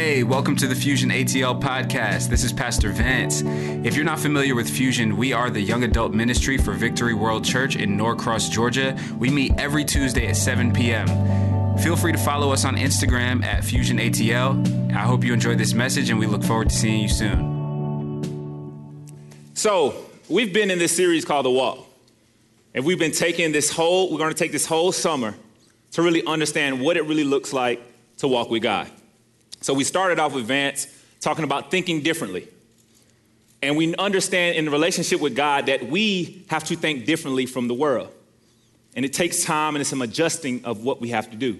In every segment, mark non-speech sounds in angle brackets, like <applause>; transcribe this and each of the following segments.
Hey, welcome to the Fusion ATL podcast. This is Pastor Vance. If you're not familiar with Fusion, we are the young adult ministry for Victory World Church in Norcross, Georgia. We meet every Tuesday at 7 p.m. Feel free to follow us on Instagram at Fusion ATL. I hope you enjoyed this message and we look forward to seeing you soon. So, we've been in this series called The Walk. And we've been taking this whole, we're going to take this whole summer to really understand what it really looks like to walk with God. So we started off with Vance talking about thinking differently. And we understand in the relationship with God that we have to think differently from the world. And it takes time and it's some adjusting of what we have to do.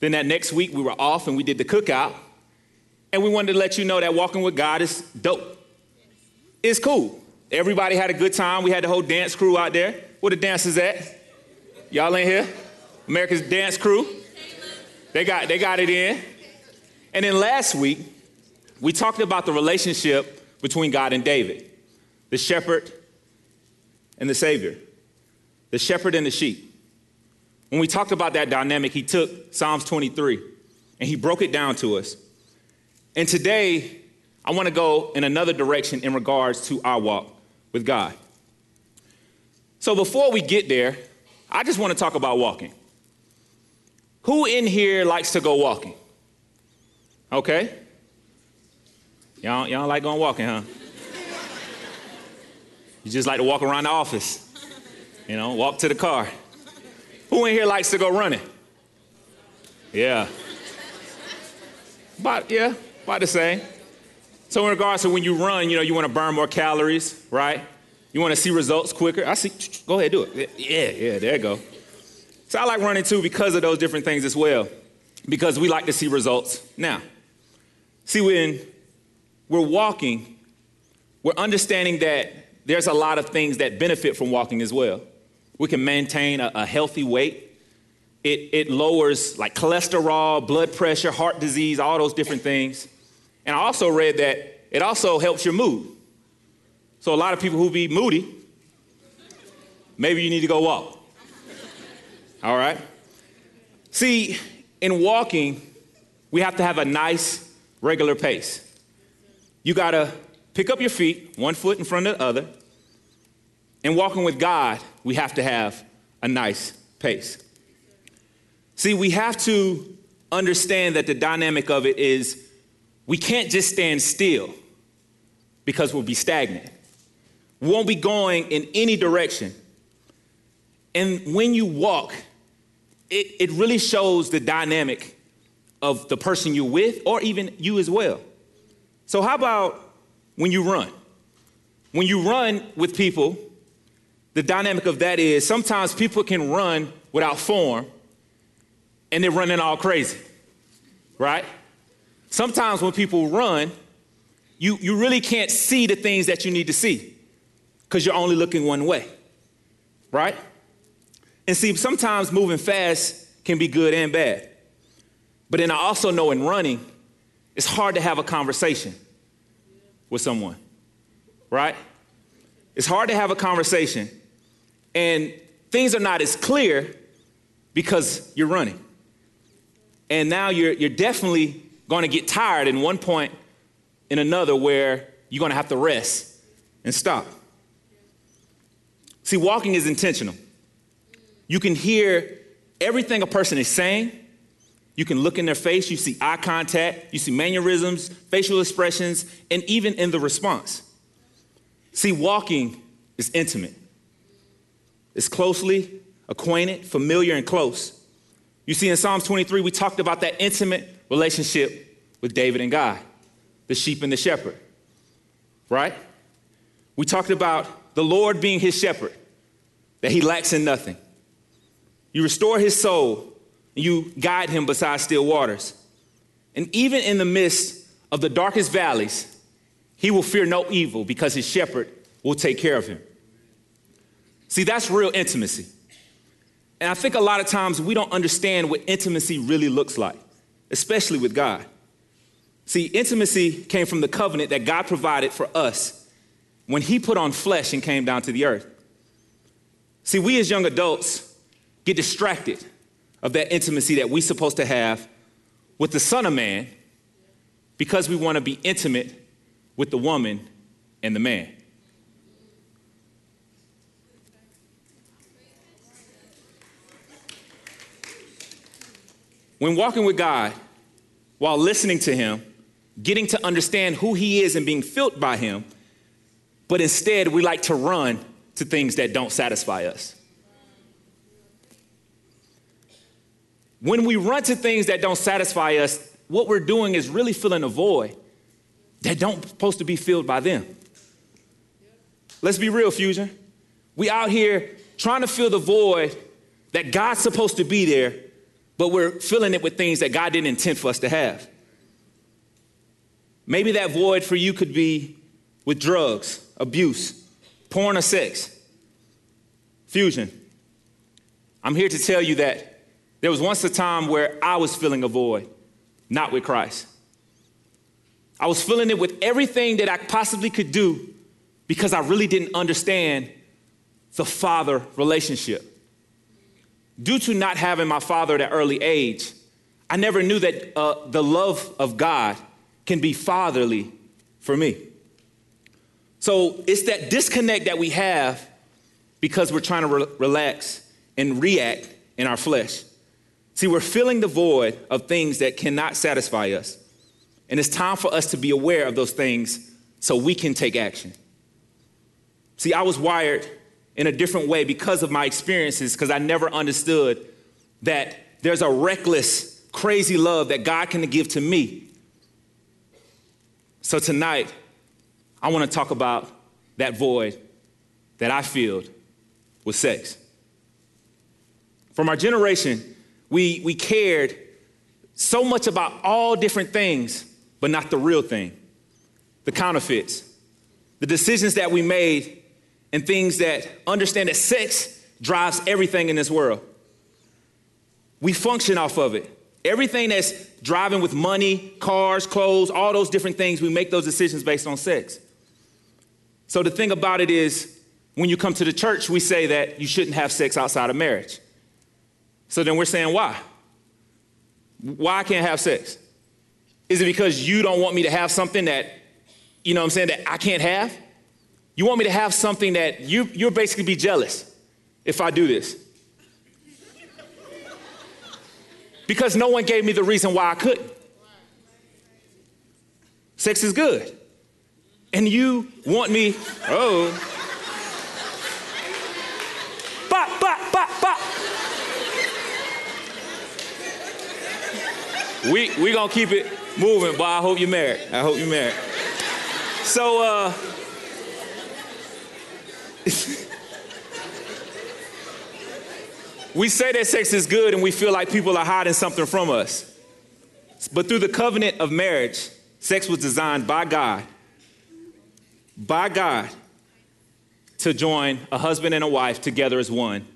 Then that next week we were off and we did the cookout. And we wanted to let you know that walking with God is dope. It's cool. Everybody had a good time. We had the whole dance crew out there. Where the dancers at? Y'all in here? America's Dance Crew. They got, they got it in. And then last week, we talked about the relationship between God and David, the shepherd and the Savior, the shepherd and the sheep. When we talked about that dynamic, he took Psalms 23 and he broke it down to us. And today, I want to go in another direction in regards to our walk with God. So before we get there, I just want to talk about walking. Who in here likes to go walking? Okay. Y'all, y'all like going walking, huh? You just like to walk around the office. You know, walk to the car. Who in here likes to go running? Yeah. About, yeah, about the same. So in regards to when you run, you know, you want to burn more calories, right? You want to see results quicker. I see. Go ahead, do it. Yeah, yeah, there you go. So I like running too because of those different things as well, because we like to see results now. See, when we're walking, we're understanding that there's a lot of things that benefit from walking as well. We can maintain a, a healthy weight. It, it lowers like cholesterol, blood pressure, heart disease, all those different things. And I also read that it also helps your mood. So a lot of people who be moody, maybe you need to go walk. All right? See, in walking, we have to have a nice, regular pace. You got to pick up your feet, one foot in front of the other. And walking with God, we have to have a nice pace. See, we have to understand that the dynamic of it is we can't just stand still because we'll be stagnant. We won't be going in any direction. And when you walk, it, it really shows the dynamic of the person you're with or even you as well. So, how about when you run? When you run with people, the dynamic of that is sometimes people can run without form and they're running all crazy, right? Sometimes when people run, you, you really can't see the things that you need to see because you're only looking one way, right? And see, sometimes moving fast can be good and bad. But then I also know in running, it's hard to have a conversation with someone, right? It's hard to have a conversation, and things are not as clear because you're running. And now you're, you're definitely going to get tired in one point in another where you're going to have to rest and stop. See, walking is intentional. You can hear everything a person is saying. You can look in their face, you see eye contact, you see mannerisms, facial expressions, and even in the response. See, walking is intimate, it's closely acquainted, familiar, and close. You see, in Psalms 23, we talked about that intimate relationship with David and God, the sheep and the shepherd, right? We talked about the Lord being his shepherd, that he lacks in nothing. You restore his soul, you guide him beside still waters. And even in the midst of the darkest valleys, he will fear no evil because his shepherd will take care of him. See, that's real intimacy. And I think a lot of times we don't understand what intimacy really looks like, especially with God. See, intimacy came from the covenant that God provided for us when He put on flesh and came down to the earth. See, we as young adults get distracted of that intimacy that we're supposed to have with the Son of Man because we want to be intimate with the woman and the man. When walking with God, while listening to Him, getting to understand who He is and being filled by Him, but instead we like to run to things that don't satisfy us. When we run to things that don't satisfy us, what we're doing is really filling a void that don't supposed to be filled by them. Let's be real, Fusion. We out here trying to fill the void that God's supposed to be there, but we're filling it with things that God didn't intend for us to have. Maybe that void for you could be with drugs, abuse, porn, or sex. Fusion. I'm here to tell you that there was once a time where I was filling a void, not with Christ. I was filling it with everything that I possibly could do because I really didn't understand the father relationship. Due to not having my father at an early age, I never knew that uh, the love of God can be fatherly for me. So it's that disconnect that we have because we're trying to re- relax and react in our flesh. See, we're filling the void of things that cannot satisfy us. And it's time for us to be aware of those things so we can take action. See, I was wired in a different way because of my experiences, because I never understood that there's a reckless, crazy love that God can give to me. So tonight, I want to talk about that void that I filled with sex. From our generation, we, we cared so much about all different things, but not the real thing the counterfeits, the decisions that we made, and things that understand that sex drives everything in this world. We function off of it. Everything that's driving with money, cars, clothes, all those different things, we make those decisions based on sex. So the thing about it is, when you come to the church, we say that you shouldn't have sex outside of marriage. So then we're saying, why? Why I can't have sex? Is it because you don't want me to have something that, you know what I'm saying, that I can't have? You want me to have something that you, you'll basically be jealous if I do this. Because no one gave me the reason why I couldn't. Sex is good. And you want me, oh. We we gonna keep it moving, but I hope you're married. I hope you're married. So uh <laughs> we say that sex is good and we feel like people are hiding something from us. But through the covenant of marriage, sex was designed by God, by God, to join a husband and a wife together as one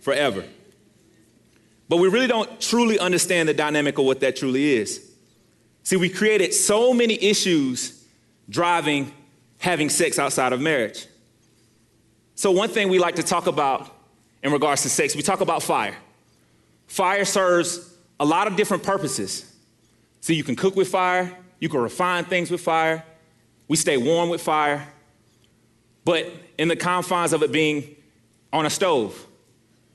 forever. But we really don't truly understand the dynamic of what that truly is. See, we created so many issues driving having sex outside of marriage. So, one thing we like to talk about in regards to sex, we talk about fire. Fire serves a lot of different purposes. So, you can cook with fire, you can refine things with fire, we stay warm with fire, but in the confines of it being on a stove,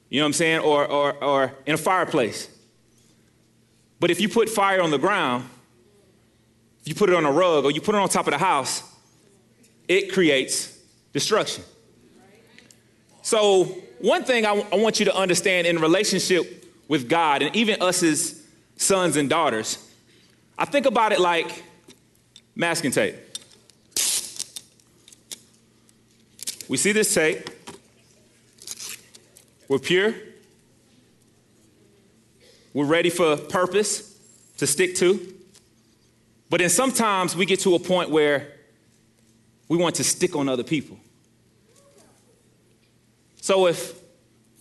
you know what I'm saying, or, or, or in a fireplace. But if you put fire on the ground, if you put it on a rug or you put it on top of the house, it creates destruction. So, one thing I, w- I want you to understand in relationship with God, and even us as sons and daughters, I think about it like masking tape. We see this tape, we're pure, we're ready for purpose to stick to. But then sometimes we get to a point where we want to stick on other people. So if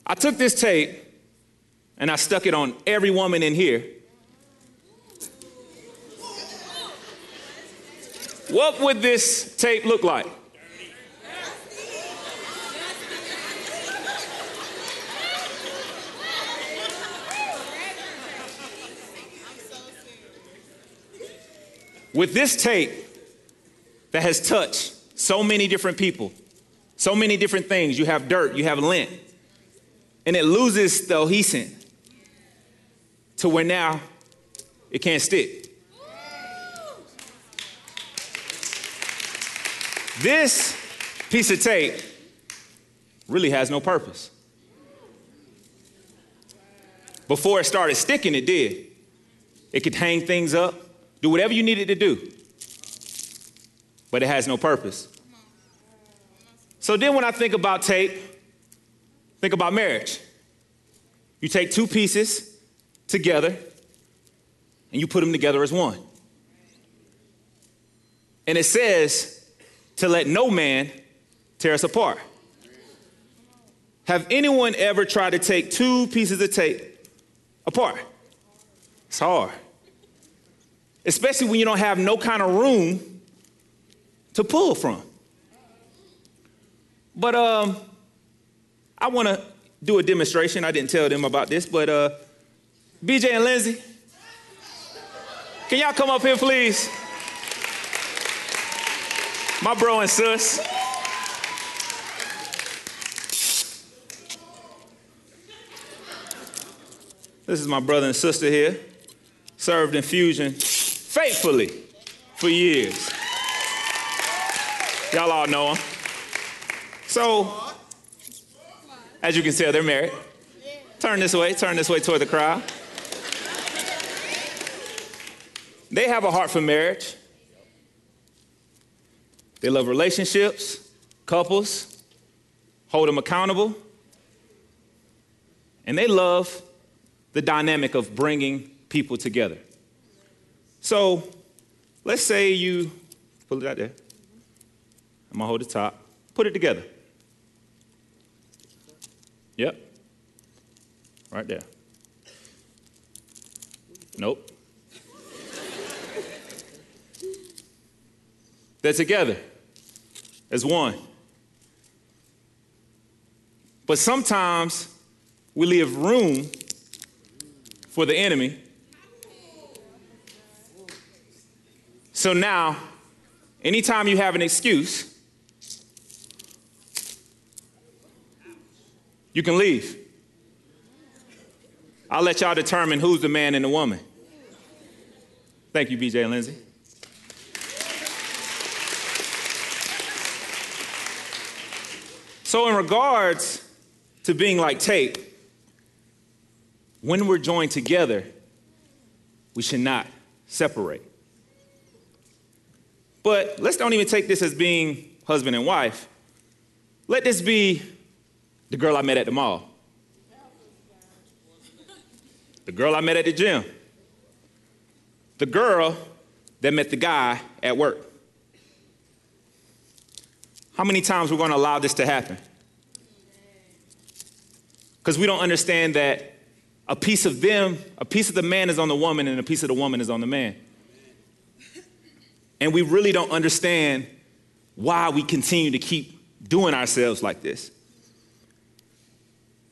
I took this tape and I stuck it on every woman in here, what would this tape look like? With this tape that has touched so many different people, so many different things, you have dirt, you have lint, and it loses the adhesive to where now it can't stick. This piece of tape really has no purpose. Before it started sticking, it did. It could hang things up, do whatever you needed to do, but it has no purpose. So then, when I think about tape, think about marriage. You take two pieces together and you put them together as one. And it says to let no man tear us apart. Have anyone ever tried to take two pieces of tape apart? It's hard. Especially when you don't have no kind of room to pull from. But um, I want to do a demonstration. I didn't tell them about this, but uh, BJ and Lindsay, can y'all come up here, please? My bro and sis. This is my brother and sister here. Served in Fusion faithfully for years. Y'all all know them. So, as you can tell, they're married. Turn this way, turn this way toward the crowd. They have a heart for marriage. They love relationships, couples, hold them accountable, and they love the dynamic of bringing people together. So let's say you pull it out there. I'm gonna hold the top, put it together. Yep. Right there. Nope. They're together as one. But sometimes we leave room for the enemy. So now, anytime you have an excuse, you can leave. I'll let y'all determine who's the man and the woman. Thank you, BJ and Lindsay. So, in regards to being like tape, when we're joined together, we should not separate. But let's don't even take this as being husband and wife. Let this be the girl I met at the mall, the girl I met at the gym, the girl that met the guy at work. How many times we're going to allow this to happen? Because we don't understand that a piece of them, a piece of the man is on the woman, and a piece of the woman is on the man. And we really don't understand why we continue to keep doing ourselves like this.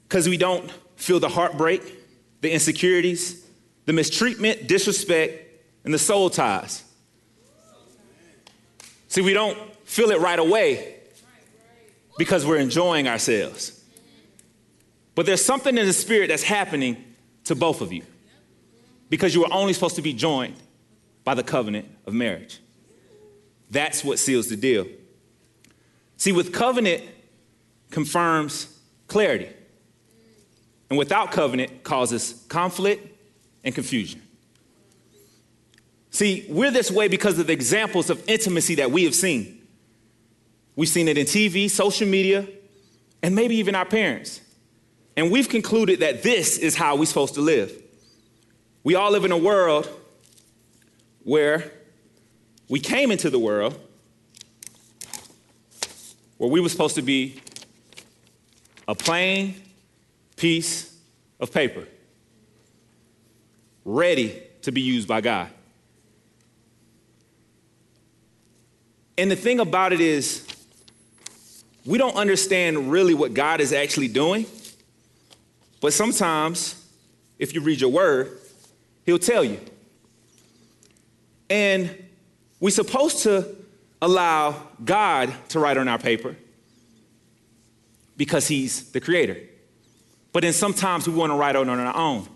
Because we don't feel the heartbreak, the insecurities, the mistreatment, disrespect, and the soul ties. See, we don't feel it right away because we're enjoying ourselves. But there's something in the spirit that's happening to both of you because you are only supposed to be joined by the covenant of marriage. That's what seals the deal. See, with covenant confirms clarity, and without covenant causes conflict and confusion. See, we're this way because of the examples of intimacy that we have seen. We've seen it in TV, social media, and maybe even our parents. And we've concluded that this is how we're supposed to live. We all live in a world where we came into the world where we were supposed to be a plain piece of paper, ready to be used by God. And the thing about it is, we don't understand really what God is actually doing but sometimes, if you read your word, he'll tell you. And we're supposed to allow God to write on our paper because He's the creator. But then sometimes we want to write on our own.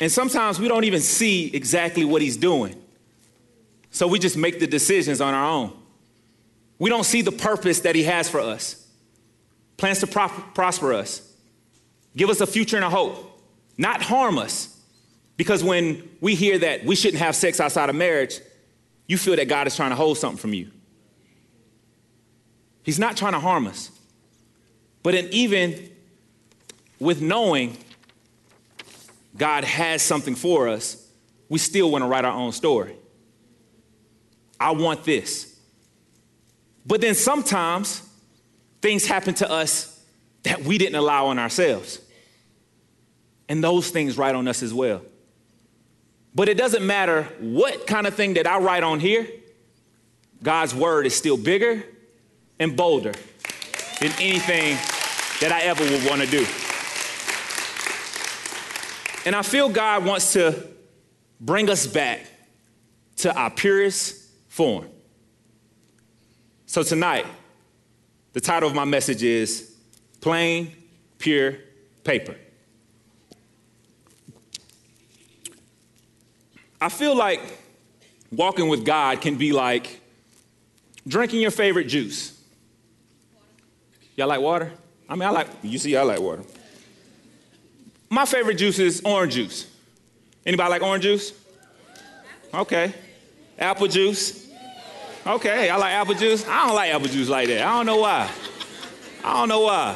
And sometimes we don't even see exactly what He's doing. So we just make the decisions on our own. We don't see the purpose that He has for us, plans to pro- prosper us, give us a future and a hope, not harm us. Because when we hear that we shouldn't have sex outside of marriage, you feel that God is trying to hold something from you. He's not trying to harm us. But in even with knowing God has something for us, we still want to write our own story. I want this. But then sometimes things happen to us that we didn't allow on ourselves. And those things write on us as well. But it doesn't matter what kind of thing that I write on here, God's word is still bigger and bolder than anything that I ever would want to do. And I feel God wants to bring us back to our purest form. So tonight, the title of my message is Plain, Pure Paper. I feel like walking with God can be like drinking your favorite juice. Y'all like water? I mean, I like, you see, I like water. My favorite juice is orange juice. Anybody like orange juice? Okay. Apple juice? Okay, I like apple juice. I don't like apple juice like that. I don't know why. I don't know why.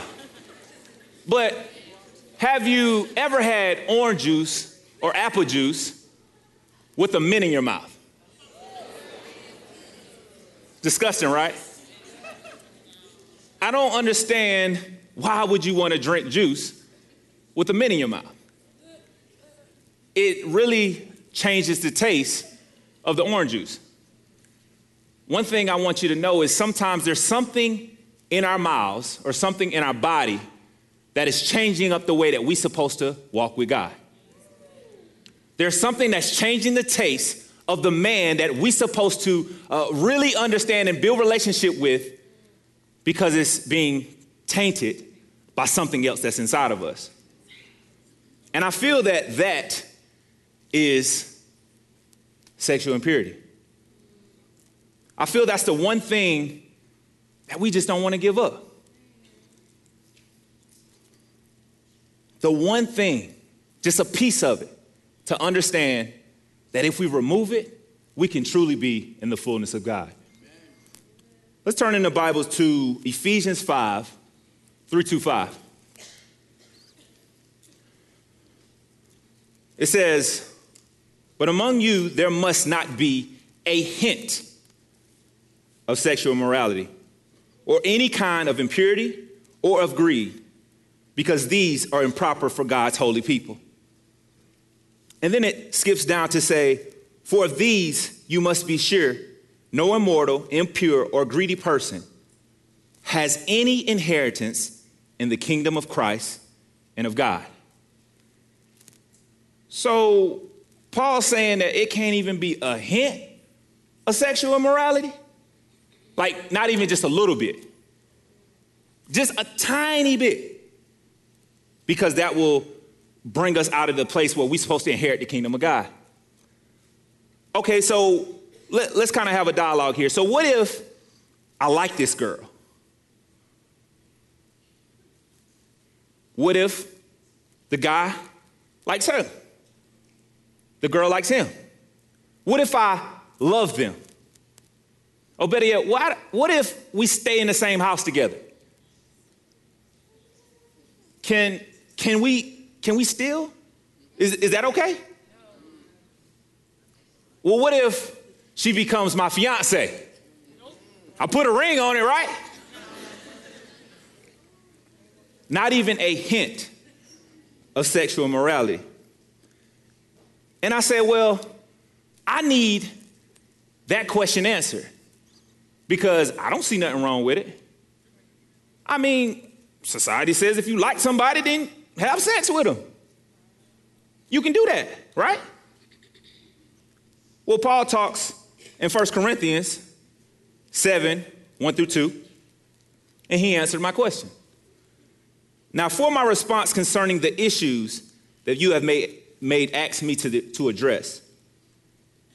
But have you ever had orange juice or apple juice with a mint in your mouth? Disgusting, right? I don't understand why would you want to drink juice with a mint in your mouth? It really changes the taste of the orange juice. One thing I want you to know is sometimes there's something in our mouths or something in our body that is changing up the way that we're supposed to walk with God. There's something that's changing the taste of the man that we're supposed to uh, really understand and build relationship with because it's being tainted by something else that's inside of us. And I feel that that is sexual impurity. I feel that's the one thing that we just don't want to give up. The one thing, just a piece of it, to understand that if we remove it, we can truly be in the fullness of God. Let's turn in the Bibles to Ephesians 5, 3 to 5. It says, But among you there must not be a hint of sexual immorality or any kind of impurity or of greed, because these are improper for God's holy people. And then it skips down to say, For these you must be sure no immortal, impure, or greedy person has any inheritance in the kingdom of Christ and of God. So, Paul's saying that it can't even be a hint of sexual immorality. Like, not even just a little bit, just a tiny bit. Because that will bring us out of the place where we're supposed to inherit the kingdom of God. Okay, so let, us kind of have a dialogue here. So, what if I like this girl? What if the guy likes her? The girl likes him. What if I love them? Or better yet, what, what if we stay in the same house together? Can, can, we, can we still? Is, is that okay? Well, what if she becomes my fiance? I put a ring on it, right? Not even a hint of sexual morality. And I said, well, I need that question answered because I don't see nothing wrong with it. I mean, society says if you like somebody, then have sex with them. You can do that, right? Well, Paul talks in 1 Corinthians 7 1 through 2, and he answered my question. Now, for my response concerning the issues that you have made, made asked me to, the, to address,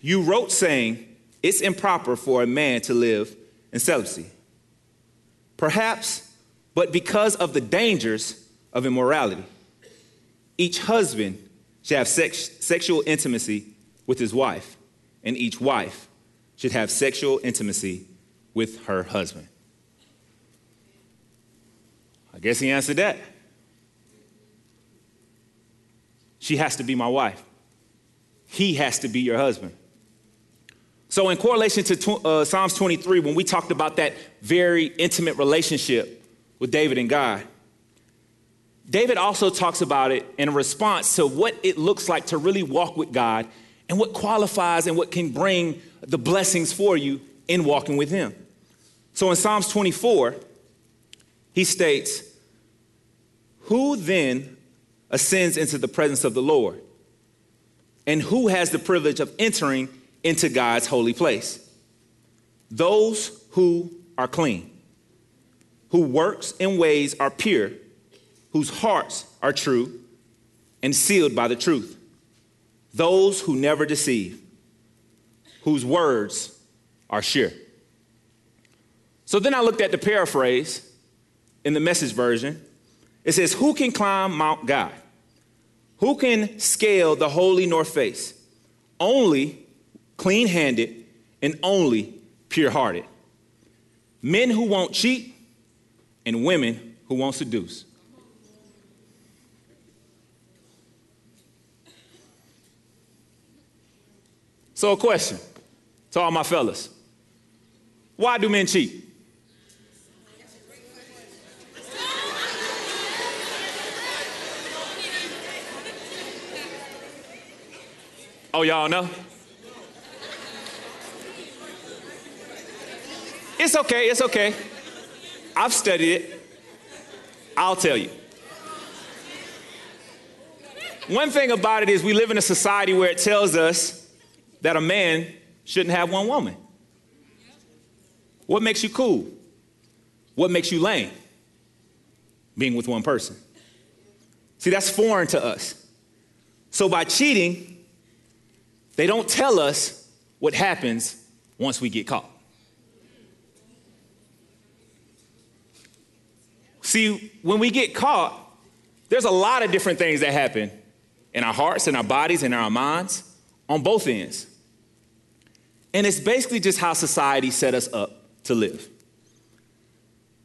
you wrote saying, It's improper for a man to live in celibacy. Perhaps, but because of the dangers of immorality, each husband should have sex, sexual intimacy with his wife, and each wife should have sexual intimacy with her husband. I guess he answered that. She has to be my wife. He has to be your husband. So, in correlation to uh, Psalms 23, when we talked about that very intimate relationship with David and God, David also talks about it in response to what it looks like to really walk with God and what qualifies and what can bring the blessings for you in walking with Him. So, in Psalms 24, he states, Who then ascends into the presence of the Lord? And who has the privilege of entering into God's holy place. Those who are clean, who works in ways are pure, whose hearts are true and sealed by the truth. Those who never deceive, whose words are sure. So then I looked at the paraphrase in the message version. It says, Who can climb Mount God? Who can scale the holy north face? Only clean handed, and only pure hearted. Men who won't cheat, and women who won't seduce. So, a question to all my fellas Why do men cheat? Oh, y'all know? It's okay, it's okay. I've studied it. I'll tell you. One thing about it is we live in a society where it tells us that a man shouldn't have one woman. What makes you cool? What makes you lame? Being with one person. See, that's foreign to us. So by cheating, they don't tell us what happens once we get caught. See, when we get caught, there's a lot of different things that happen in our hearts, in our bodies, in our minds, on both ends. And it's basically just how society set us up to live.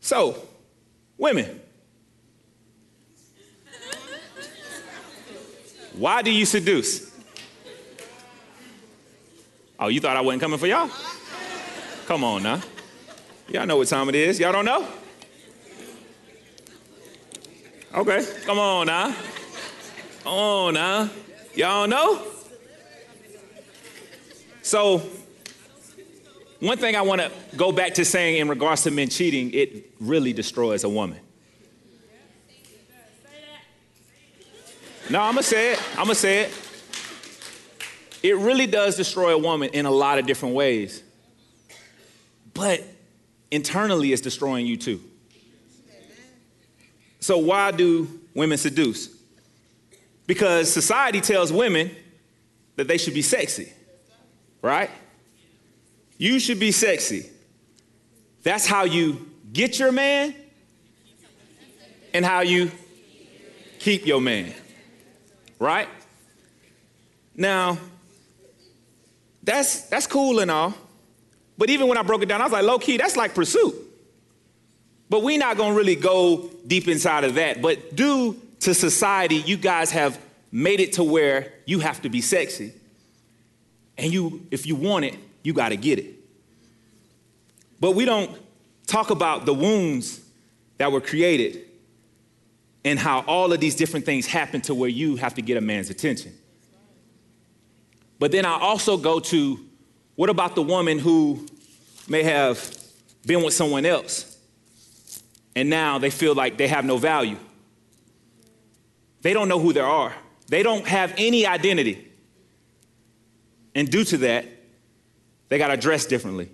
So, women, why do you seduce? Oh, you thought I wasn't coming for y'all? Come on now. Y'all know what time it is. Y'all don't know? Okay, come on now. Come on now. Y'all know? So, one thing I want to go back to saying in regards to men cheating, it really destroys a woman. No, I'm going to say it. I'm going to say it. It really does destroy a woman in a lot of different ways. But internally, it's destroying you too. So, why do women seduce? Because society tells women that they should be sexy, right? You should be sexy. That's how you get your man and how you keep your man, right? Now, that's, that's cool and all, but even when I broke it down, I was like, low key, that's like pursuit. But we're not to really go deep inside of that. But due to society, you guys have made it to where you have to be sexy. And you, if you want it, you got to get it. But we don't talk about the wounds that were created and how all of these different things happen to where you have to get a man's attention. But then I also go to what about the woman who may have been with someone else and now they feel like they have no value. They don't know who they are, they don't have any identity. And due to that, they got to dress differently.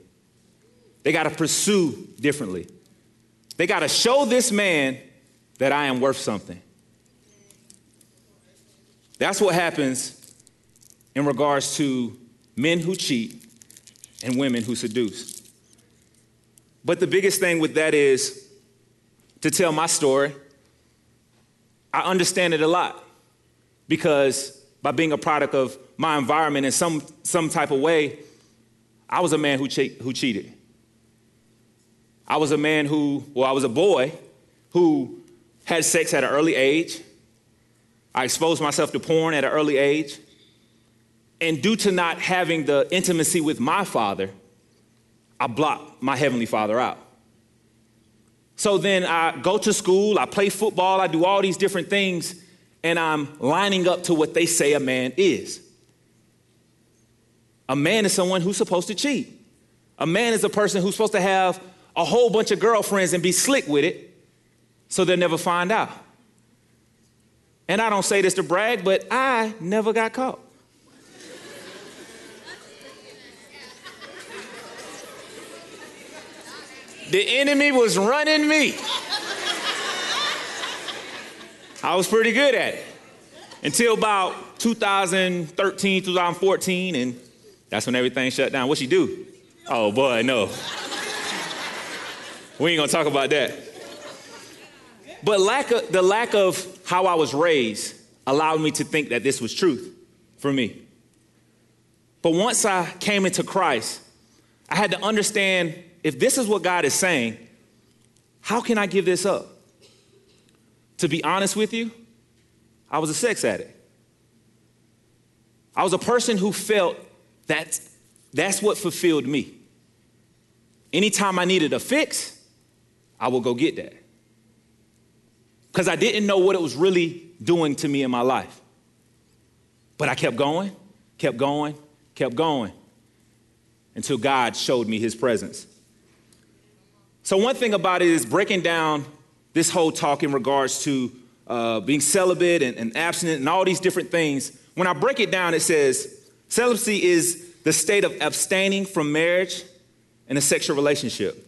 They got to pursue differently. They got to show this man that I am worth something. That's what happens in regards to men who cheat and women who seduce. But the biggest thing with that is to tell my story, I understand it a lot because by being a product of my environment in some, some type of way, I was a man who, che- who cheated. I was a man who, well, I was a boy who had sex at an early age. I exposed myself to porn at an early age. And due to not having the intimacy with my father, I blocked my heavenly father out. So then I go to school, I play football, I do all these different things, and I'm lining up to what they say a man is. A man is someone who's supposed to cheat. A man is a person who's supposed to have a whole bunch of girlfriends and be slick with it so they'll never find out. And I don't say this to brag, but I never got caught. the enemy was running me. I was pretty good at it until about 2013, 2014, and that's when everything shut down. What she do? Oh boy, no. We ain't gonna talk about that. But lack of, the lack of how I was raised allowed me to think that this was truth for me. But once I came into Christ, I had to understand if this is what God is saying, how can I give this up? To be honest with you, I was a sex addict. I was a person who felt that that's what fulfilled me. Anytime I needed a fix, I would go get that. Because I didn't know what it was really doing to me in my life. But I kept going, kept going, kept going until God showed me his presence. So, one thing about it is breaking down this whole talk in regards to uh, being celibate and, and abstinent and all these different things. When I break it down, it says celibacy is the state of abstaining from marriage and a sexual relationship.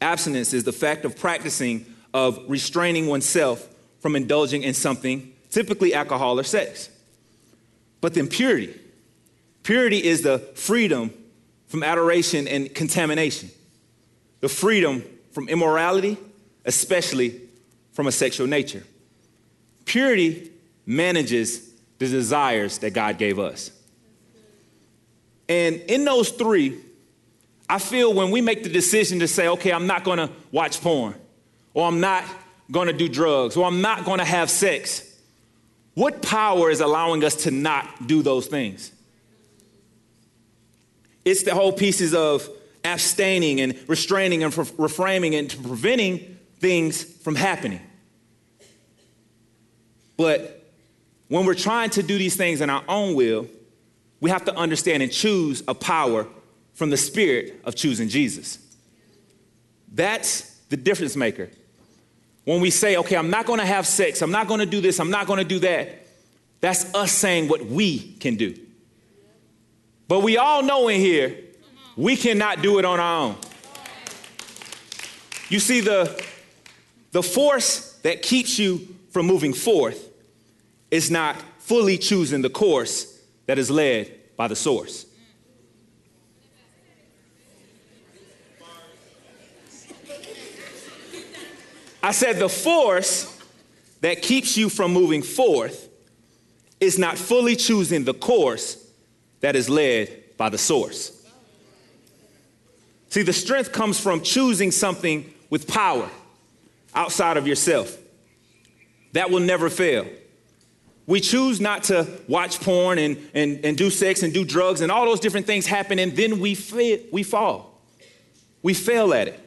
Abstinence is the fact of practicing of restraining oneself from indulging in something, typically alcohol or sex. But then purity. Purity is the freedom from adoration and contamination, the freedom from immorality, especially from a sexual nature. Purity manages the desires that God gave us. And in those three, I feel when we make the decision to say, okay, I'm not gonna watch porn, or I'm not gonna do drugs, or I'm not gonna have sex, what power is allowing us to not do those things? It's the whole pieces of abstaining and restraining and reframing and preventing things from happening. But when we're trying to do these things in our own will, we have to understand and choose a power from the spirit of choosing Jesus. That's the difference maker. When we say, okay, I'm not gonna have sex, I'm not gonna do this, I'm not gonna do that, that's us saying what we can do. But we all know in here, we cannot do it on our own. You see, the, the force that keeps you from moving forth is not fully choosing the course that is led by the source. I said the force that keeps you from moving forth is not fully choosing the course that is led by the source. See, the strength comes from choosing something with power outside of yourself. That will never fail. We choose not to watch porn and, and, and do sex and do drugs, and all those different things happen, and then we, fa- we fall. We fail at it.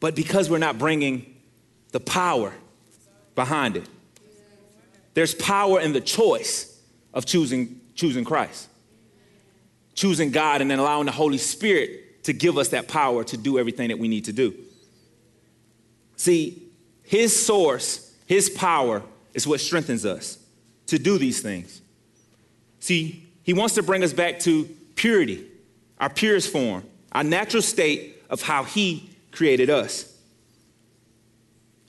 But because we're not bringing the power behind it, there's power in the choice of choosing, choosing Christ, choosing God, and then allowing the Holy Spirit to give us that power to do everything that we need to do. See, His source, His power is what strengthens us to do these things. See, He wants to bring us back to purity, our purest form, our natural state of how He created us.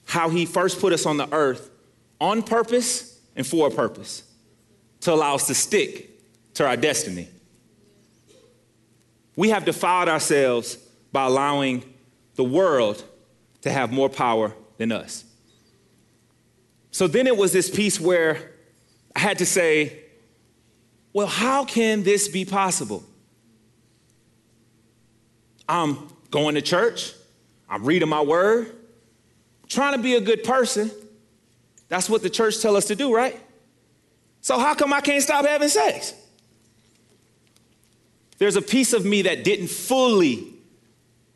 How He first put us on the earth on purpose and for a purpose to allow us to stick to our destiny. We have defiled ourselves by allowing the world to have more power than us. So then it was this piece where I had to say, well, how can this be possible? I'm going to church, I'm reading my word, trying to be a good person. That's what the church tell us to do, right? So how come I can't stop having sex? There's a piece of me that didn't fully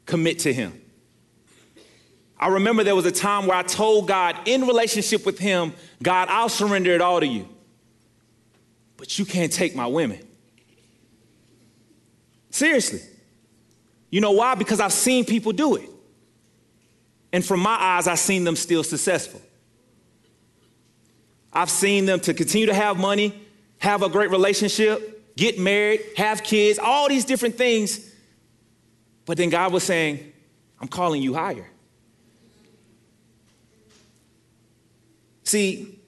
commit to him. I remember there was a time where I told God in relationship with him, God, I'll surrender it all to you. But you can't take my women. Seriously. You know why? Because I've seen people do it. And from my eyes, I've seen them still successful. I've seen them to continue to have money, have a great relationship, get married, have kids, all these different things. But then God was saying, I'm calling you higher. See,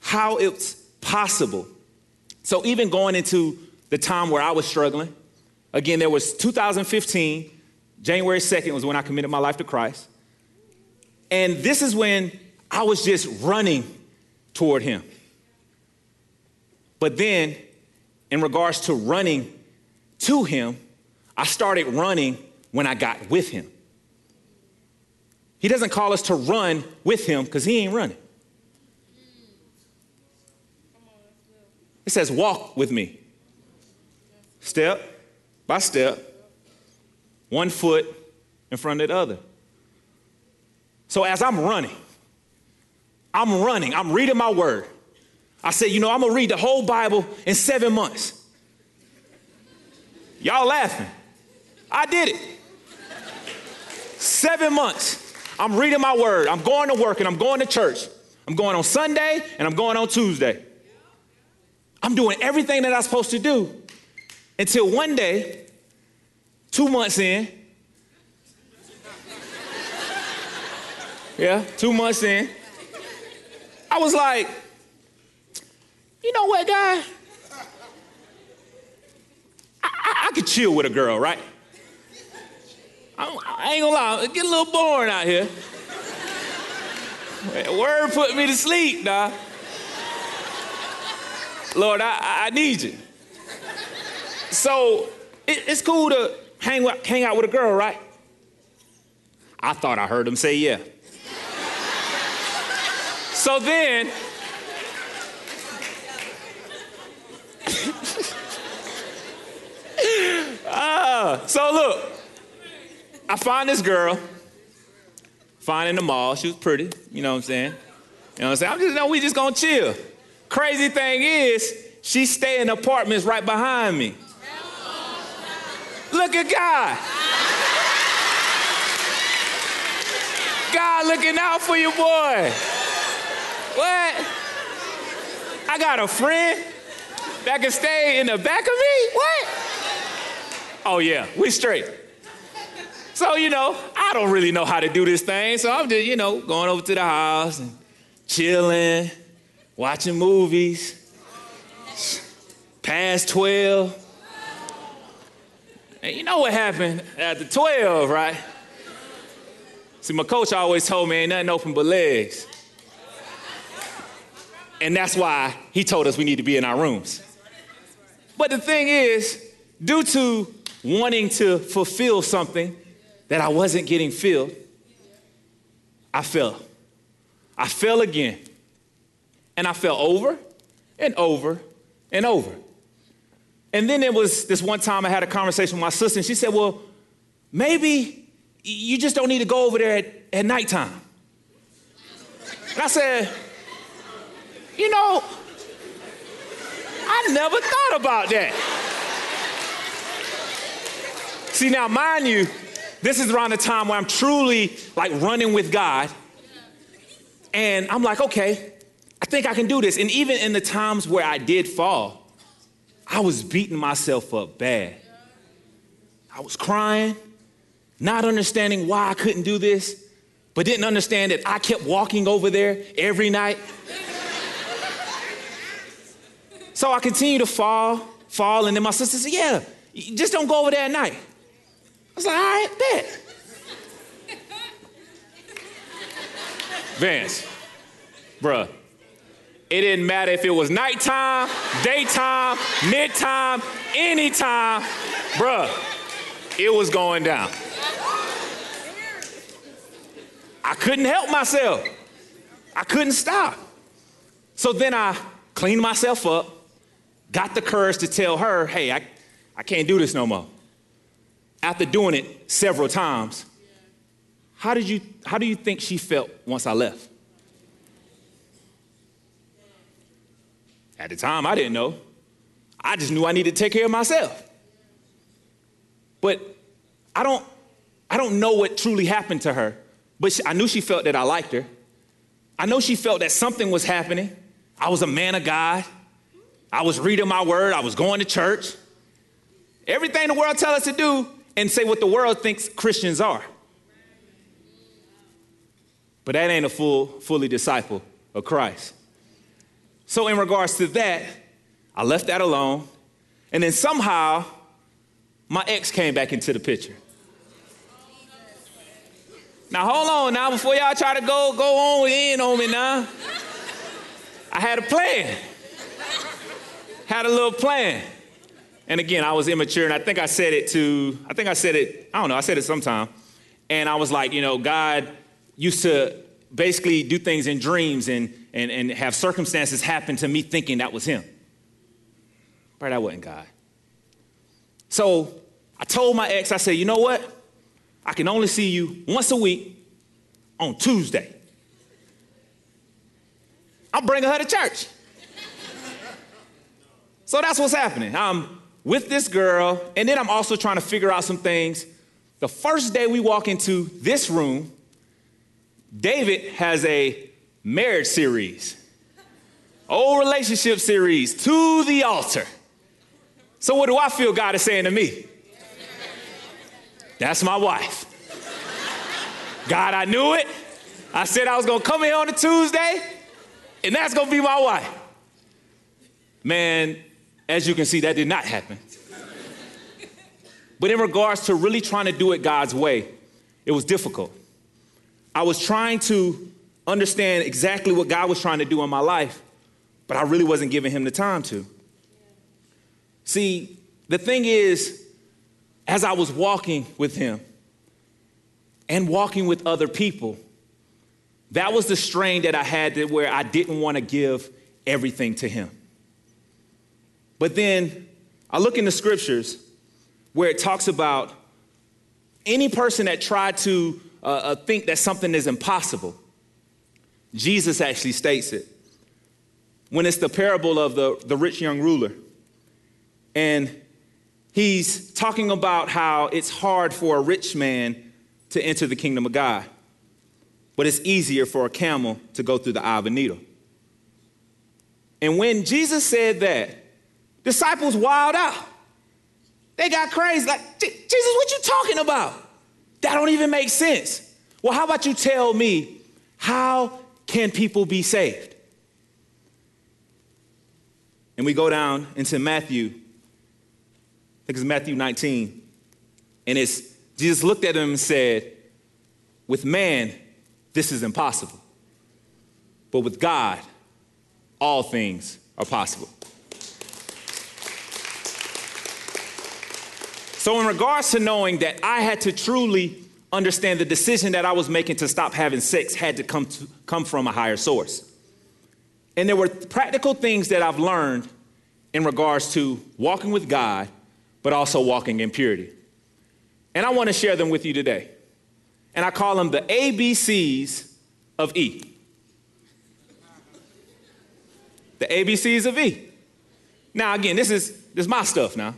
how it's possible. So, even going into the time where I was struggling, again, there was 2015, January 2nd was when I committed my life to Christ. And this is when I was just running toward Him. But then, in regards to running to Him, I started running when I got with Him. He doesn't call us to run with Him because He ain't running. It says, walk with me. Step by step, one foot in front of the other. So as I'm running, I'm running, I'm reading my word. I said, you know, I'm gonna read the whole Bible in seven months. Y'all laughing. I did it. Seven months. I'm reading my word. I'm going to work and I'm going to church. I'm going on Sunday and I'm going on Tuesday. I'm doing everything that I'm supposed to do until one day, two months in, yeah, two months in, I was like, you know what, guy? I, I, could chill with a girl, right? I, I ain't gonna lie, get a little boring out here. Word put me to sleep, nah. Lord, I, I need you. So it, it's cool to hang, hang out with a girl, right? I thought I heard him say yeah. so then, uh, <laughs> so look, I find this girl, find in the mall. She was pretty, you know what I'm saying? You know what I'm saying? I'm just, know, we just gonna chill. Crazy thing is, she stay in apartments right behind me. Look at God. God looking out for you, boy. What? I got a friend that can stay in the back of me? What? Oh, yeah, we straight. So, you know, I don't really know how to do this thing. So I'm just, you know, going over to the house and chilling, watching movies, past 12. And you know what happened after 12, right? See, my coach always told me ain't nothing open but legs. And that's why he told us we need to be in our rooms. But the thing is, due to wanting to fulfill something that I wasn't getting filled, I fell. I fell again. And I fell over and over and over. And then there was this one time I had a conversation with my sister, and she said, Well, maybe you just don't need to go over there at, at nighttime. And I said, You know, I never thought about that. See, now, mind you, this is around the time where I'm truly like running with God. And I'm like, okay, I think I can do this. And even in the times where I did fall, I was beating myself up bad. I was crying, not understanding why I couldn't do this, but didn't understand that I kept walking over there every night. <laughs> so I continued to fall, fall, and then my sister said, Yeah, just don't go over there at night. I was like, All right, bet. <laughs> Vance, bruh, it didn't matter if it was nighttime, daytime, midtime, anytime, bruh, it was going down. I couldn't help myself. I couldn't stop. So then I cleaned myself up, got the courage to tell her, hey, I, I can't do this no more. After doing it several times, how, did you, how do you think she felt once I left? At the time, I didn't know. I just knew I needed to take care of myself. But I don't, I don't know what truly happened to her, but she, I knew she felt that I liked her. I know she felt that something was happening. I was a man of God. I was reading my word. I was going to church. Everything the world tells us to do and say what the world thinks Christians are. But that ain't a full, fully disciple of Christ. So, in regards to that, I left that alone. And then somehow, my ex came back into the picture. Now, hold on now, before y'all try to go, go on in on me now. I had a plan. Had a little plan. And again, I was immature, and I think I said it to, I think I said it, I don't know, I said it sometime. And I was like, you know, God used to basically do things in dreams and, and, and have circumstances happen to me thinking that was Him. But that wasn't God. So I told my ex, I said, you know what? I can only see you once a week on Tuesday. I'm bringing her to church. so that's what's happening. I'm with this girl, and then I'm also trying to figure out some things. The first day we walk into this room, David has a marriage series, old relationship series, to the altar. So, what do I feel God is saying to me? That's my wife. God, I knew it. I said I was gonna come here on a Tuesday, and that's gonna be my wife. Man, as you can see, that did not happen. But in regards to really trying to do it God's way, it was difficult. I was trying to understand exactly what God was trying to do in my life, but I really wasn't giving Him the time to. See, the thing is, as I was walking with Him and walking with other people, that was the strain that I had where I didn't want to give everything to Him. But then I look in the scriptures where it talks about any person that tried to uh, uh, think that something is impossible. Jesus actually states it when it's the parable of the, the rich young ruler. And he's talking about how it's hard for a rich man to enter the kingdom of God, but it's easier for a camel to go through the eye of a needle. And when Jesus said that, disciples wild out. They got crazy. Like, Jesus, what you talking about? That don't even make sense. Well, how about you tell me how can people be saved? And we go down into Matthew, I think it's Matthew 19, and it's Jesus looked at him and said, With man, this is impossible. But with God, all things are possible. So, in regards to knowing that I had to truly understand the decision that I was making to stop having sex had to come, to, come from a higher source. And there were practical things that I've learned in regards to walking with God, but also walking in purity. And I want to share them with you today. And I call them the ABCs of E. The ABCs of E. Now, again, this is, this is my stuff now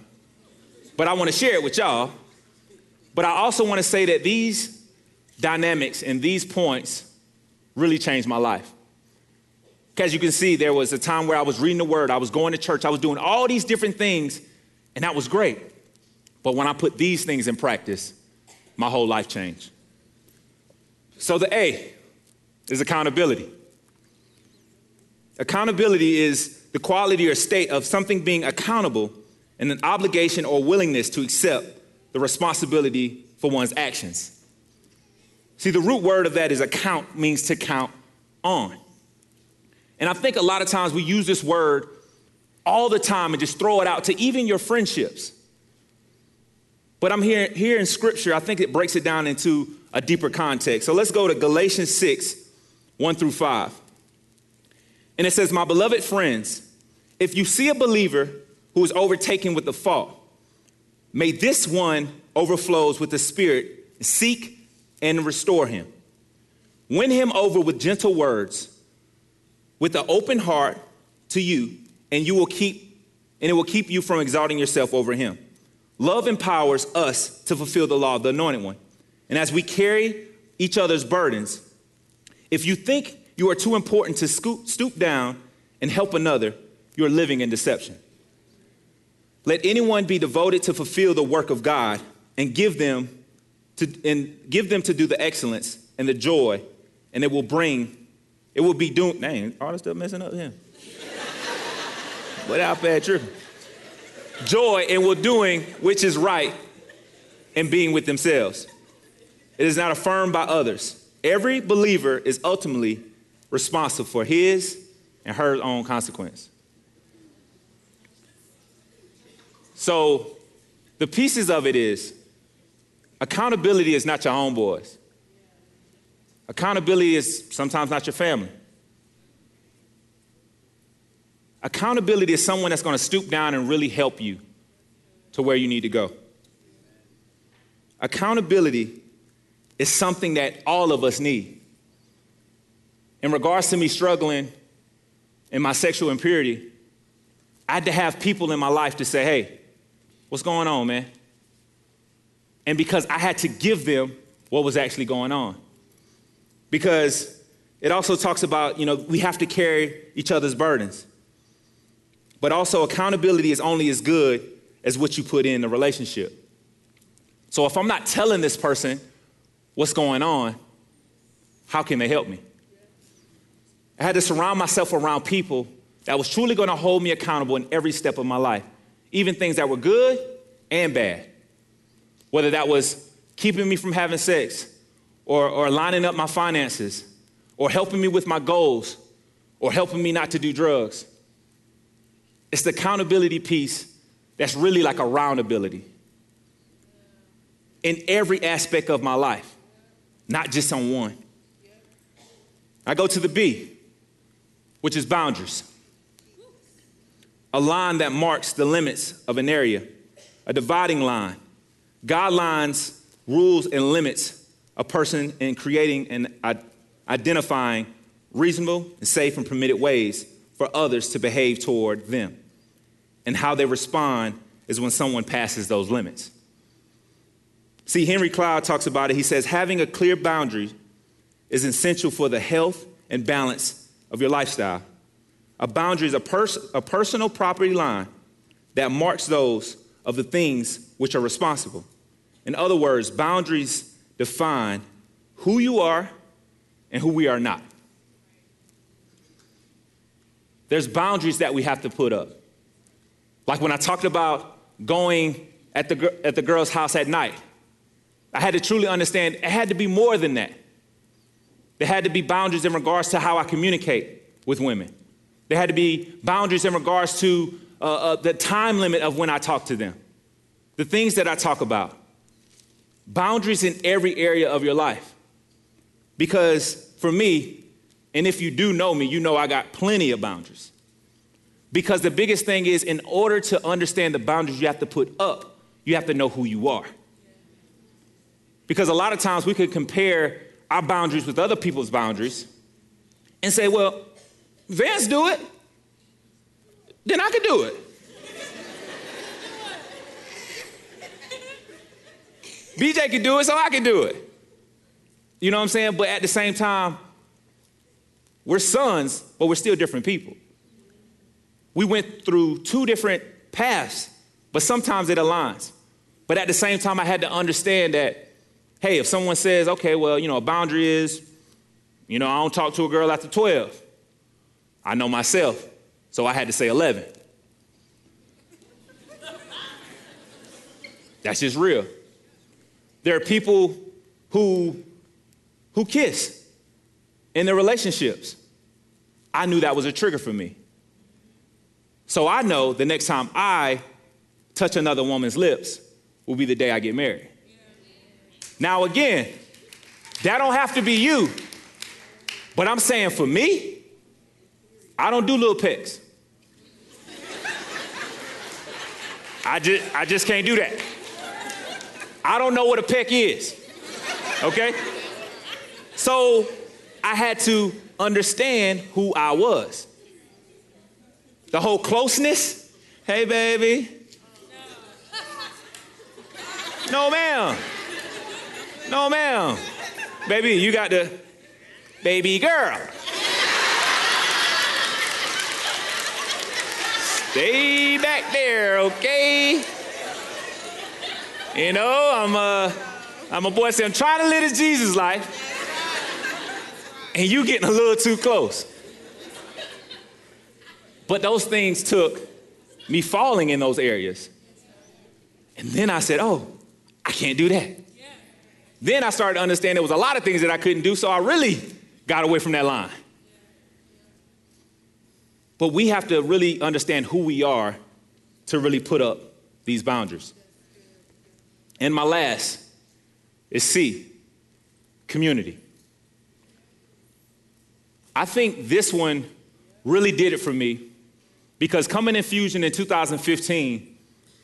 but I want to share it with y'all. But I also want to say that these dynamics and these points really changed my life. As you can see, there was a time where I was reading the word, I was going to church, I was doing all these different things, and that was great. But when I put these things in practice, my whole life changed. So the A is accountability. Accountability is the quality or state of something being accountable and an obligation or willingness to accept the responsibility for one's actions. See, the root word of that is account means to count on. And I think a lot of times we use this word all the time and just throw it out to even your friendships. But I'm here, here in scripture, I think it breaks it down into a deeper context. So let's go to Galatians 6, 1 through 5. And it says, My beloved friends, if you see a believer who is overtaken with the fault, may this one overflows with the Spirit seek and restore him. Win him over with gentle words, with an open heart to you, and you will keep, and it will keep you from exalting yourself over him. Love empowers us to fulfill the law of the anointed one. And as we carry each other's burdens, if you think you are too important to scoop, stoop down and help another, you are living in deception. Let anyone be devoted to fulfill the work of God and give them to, and give them to do the excellence and the joy, and it will bring, it will be doing, dang, all this stuff messing up here. <laughs> Without bad joy in well doing which is right and being with themselves. It is not affirmed by others. Every believer is ultimately responsible for his and her own consequence. So, the pieces of it is accountability is not your homeboys. Accountability is sometimes not your family. Accountability is someone that's going to stoop down and really help you to where you need to go. Accountability is something that all of us need. In regards to me struggling in my sexual impurity, I had to have people in my life to say, hey, what's going on, man? And because I had to give them what was actually going on. Because it also talks about, you know, we have to carry each other's burdens. But also, accountability is only as good as what you put in the relationship. So if I'm not telling this person what's going on, how can they help me? I had to surround myself around people that was truly going to hold me accountable in every step of my life, even things that were good and bad. Whether that was keeping me from having sex, or, or lining up my finances, or helping me with my goals, or helping me not to do drugs. It's the accountability piece that's really like a roundability in every aspect of my life, not just on one. I go to the B, which is boundaries. A line that marks the limits of an area, a dividing line. Guidelines, rules, and limits a person in creating and identifying reasonable and safe and permitted ways for others to behave toward them. And how they respond is when someone passes those limits. See, Henry Cloud talks about it. He says, having a clear boundary is essential for the health and balance of your lifestyle. A boundary is a, pers- a personal property line that marks those of the things which are responsible. In other words, boundaries define who you are and who we are not. There's boundaries that we have to put up. Like when I talked about going at the, at the girl's house at night, I had to truly understand it had to be more than that. There had to be boundaries in regards to how I communicate with women. There had to be boundaries in regards to uh, uh, the time limit of when I talk to them, the things that I talk about. Boundaries in every area of your life. Because for me, and if you do know me, you know I got plenty of boundaries. Because the biggest thing is, in order to understand the boundaries you have to put up, you have to know who you are. Because a lot of times we could compare our boundaries with other people's boundaries and say, well, Vance do it, then I could do it. BJ can do it, so I can do it. You know what I'm saying? But at the same time, We're sons, but we're still different people. We went through two different paths, but sometimes it aligns. But at the same time, I had to understand that, hey, if someone says, okay, well, you know, a boundary is, you know, I don't talk to a girl after 12, I know myself, so I had to say 11. That's just real. There are people who, who kiss in their relationships. I knew that was a trigger for me. So I know the next time I touch another woman's lips will be the day I get married. Now, again, that don't have to be you. But I'm saying for me, I don't do little pecks. I just, I just can't do that. I don't know what a peck is. Okay? So I had to understand who I was. The whole closeness. Hey, baby. No, ma'am. No, ma'am. Baby, you got the baby girl. Stay back there, okay? You know, I'm a, I'm a boy saying, I'm trying to live this Jesus life. And you getting a little too close. But those things took me falling in those areas. And then I said, oh, I can't do that. Yeah. Then I started to understand there was a lot of things that I couldn't do, so I really got away from that line. But we have to really understand who we are to really put up these boundaries. And my last is C, community. I think this one really did it for me because coming in Fusion in 2015,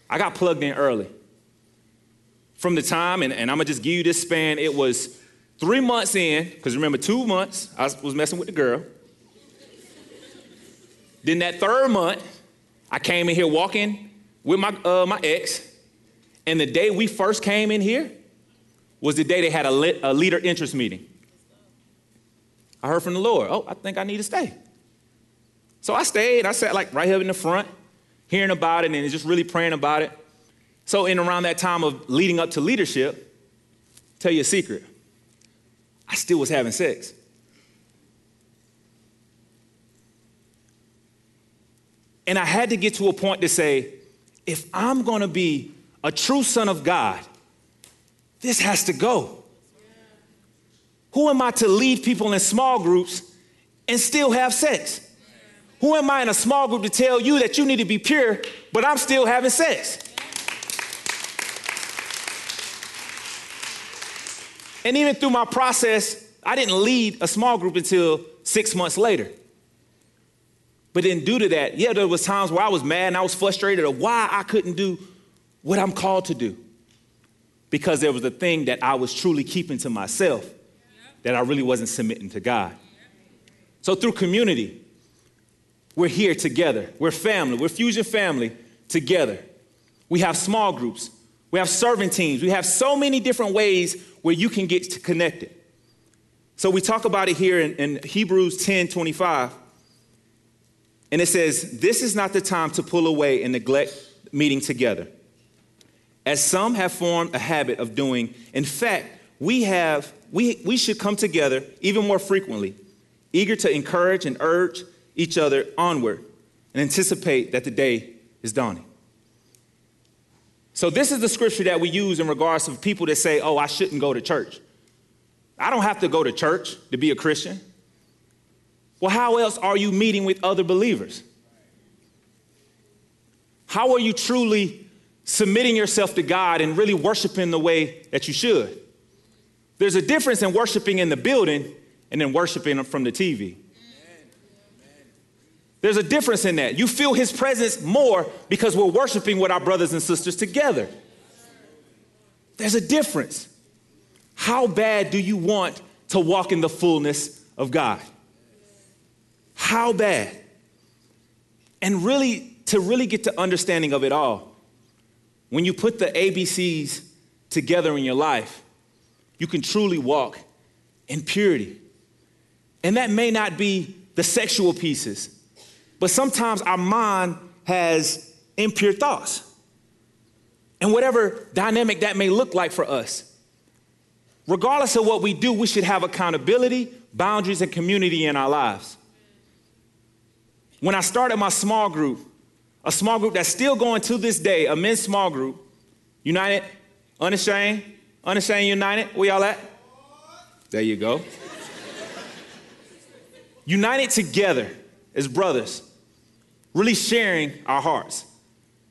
I got plugged in early. From the time, and, and I'm gonna just give you this span, it was three months in, because remember, two months I was messing with the girl. Then that third month, I came in here walking with my, uh, my ex, and the day we first came in here was the day they had a, lit, a leader interest meeting. I heard from the Lord, oh, I think I need to stay. So I stayed. I sat like right here in the front, hearing about it and just really praying about it. So, in around that time of leading up to leadership, tell you a secret. I still was having sex. And I had to get to a point to say, if I'm gonna be a true son of God, this has to go. Who am I to lead people in small groups and still have sex? Who am I in a small group to tell you that you need to be pure, but I'm still having sex? And even through my process, I didn't lead a small group until six months later. But then, due to that, yeah, there was times where I was mad and I was frustrated of why I couldn't do what I'm called to do. Because there was a thing that I was truly keeping to myself that I really wasn't submitting to God. So through community, we're here together. We're family. We're Fusion family together. We have small groups. We have serving teams. We have so many different ways where you can get connected. So we talk about it here in, in Hebrews 10 25. And it says, This is not the time to pull away and neglect meeting together, as some have formed a habit of doing. In fact, we have we, we should come together even more frequently, eager to encourage and urge each other onward and anticipate that the day is dawning. So, this is the scripture that we use in regards to people that say, Oh, I shouldn't go to church. I don't have to go to church to be a Christian. Well, how else are you meeting with other believers? How are you truly submitting yourself to God and really worshiping the way that you should? There's a difference in worshiping in the building and then worshiping from the TV. There's a difference in that. You feel his presence more because we're worshiping with our brothers and sisters together. There's a difference. How bad do you want to walk in the fullness of God? How bad? And really, to really get to understanding of it all, when you put the ABCs together in your life, you can truly walk in purity. And that may not be the sexual pieces, but sometimes our mind has impure thoughts. And whatever dynamic that may look like for us, regardless of what we do, we should have accountability, boundaries, and community in our lives. When I started my small group, a small group that's still going to this day, a men's small group, United, Unashamed, Unashamed United, where y'all at? There you go. United together as brothers, really sharing our hearts,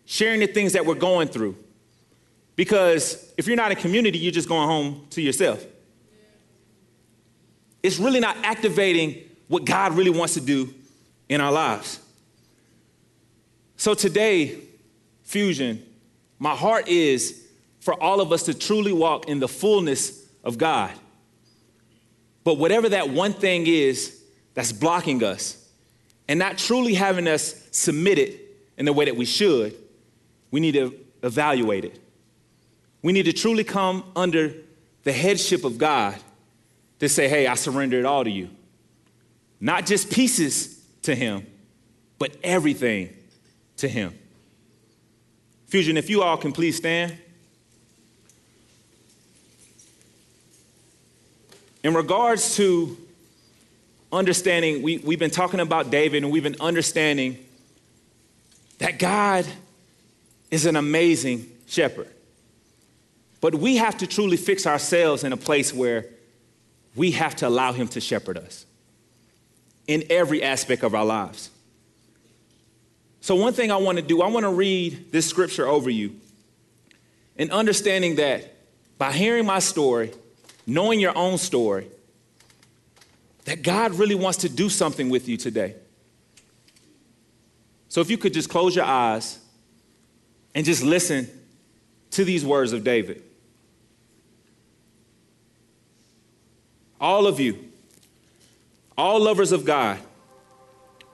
sharing the things that we're going through. Because if you're not in community, you're just going home to yourself. It's really not activating what God really wants to do in our lives. So today, Fusion, my heart is for all of us to truly walk in the fullness of God. But whatever that one thing is that's blocking us and not truly having us submitted in the way that we should, we need to evaluate it. We need to truly come under the headship of God to say, hey, I surrender it all to you. Not just pieces to Him, but everything to Him. Fusion, if you all can please stand. In regards to understanding, we, we've been talking about David and we've been understanding that God is an amazing shepherd. But we have to truly fix ourselves in a place where we have to allow Him to shepherd us in every aspect of our lives. So, one thing I want to do, I want to read this scripture over you and understanding that by hearing my story, knowing your own story, that God really wants to do something with you today. So, if you could just close your eyes and just listen to these words of David. All of you, all lovers of God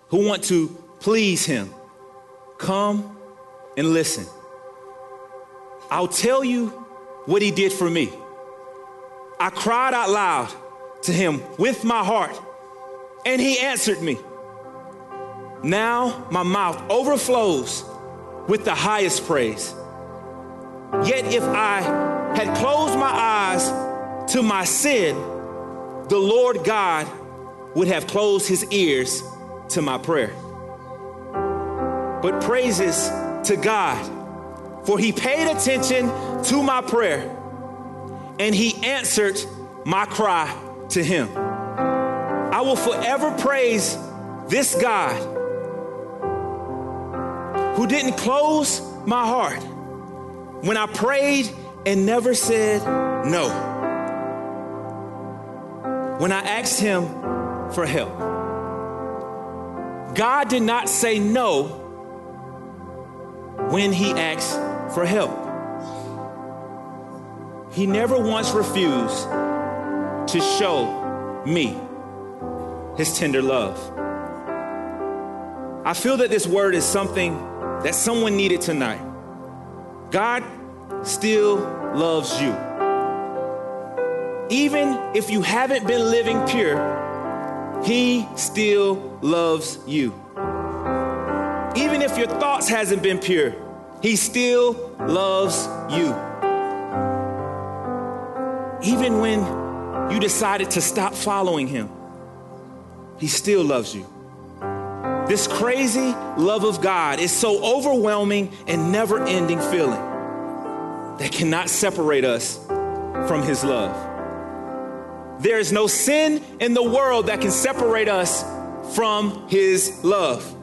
who want to please Him, come and listen. I'll tell you what He did for me. I cried out loud to Him with my heart, and He answered me. Now my mouth overflows with the highest praise. Yet if I had closed my eyes to my sin, the Lord God would have closed his ears to my prayer. But praises to God, for he paid attention to my prayer and he answered my cry to him. I will forever praise this God who didn't close my heart when I prayed and never said no when I asked him for help. God did not say no when he asked for help. He never once refused to show me his tender love. I feel that this word is something that someone needed tonight. God still loves you. Even if you haven't been living pure, He still loves you. Even if your thoughts hasn't been pure, He still loves you. Even when you decided to stop following Him, He still loves you. This crazy love of God is so overwhelming and never ending feeling that cannot separate us from His love. There is no sin in the world that can separate us from His love.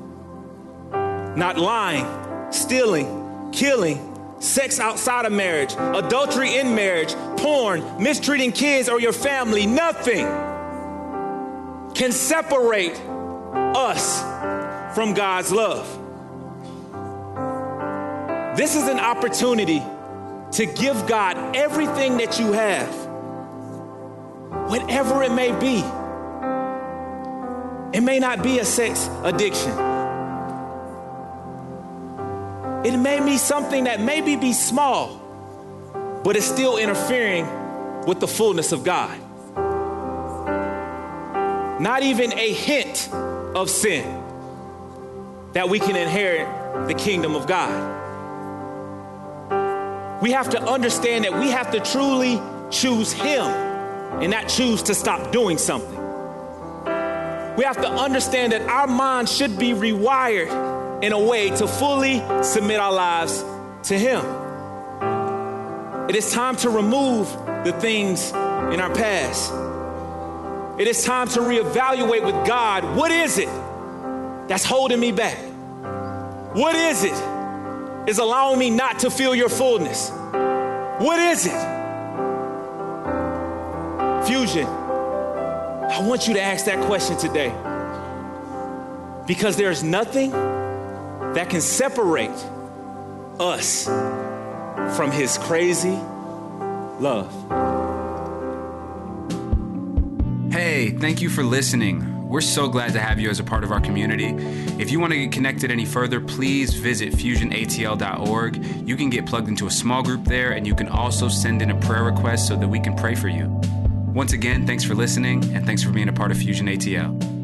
Not lying, stealing, killing, sex outside of marriage, adultery in marriage, porn, mistreating kids or your family, nothing can separate us from God's love. This is an opportunity to give God everything that you have whatever it may be. It may not be a sex addiction. It may be something that maybe be small, but it's still interfering with the fullness of God. not even a hint of sin, that we can inherit the kingdom of God. We have to understand that we have to truly choose Him and not choose to stop doing something. We have to understand that our mind should be rewired in a way to fully submit our lives to Him. It is time to remove the things in our past. It is time to reevaluate with God what is it that's holding me back? What is it is allowing me not to feel your fullness? What is it? Fusion, I want you to ask that question today because there's nothing that can separate us from His crazy love. Hey, thank you for listening. We're so glad to have you as a part of our community. If you want to get connected any further, please visit fusionatl.org. You can get plugged into a small group there, and you can also send in a prayer request so that we can pray for you. Once again, thanks for listening, and thanks for being a part of Fusion ATL.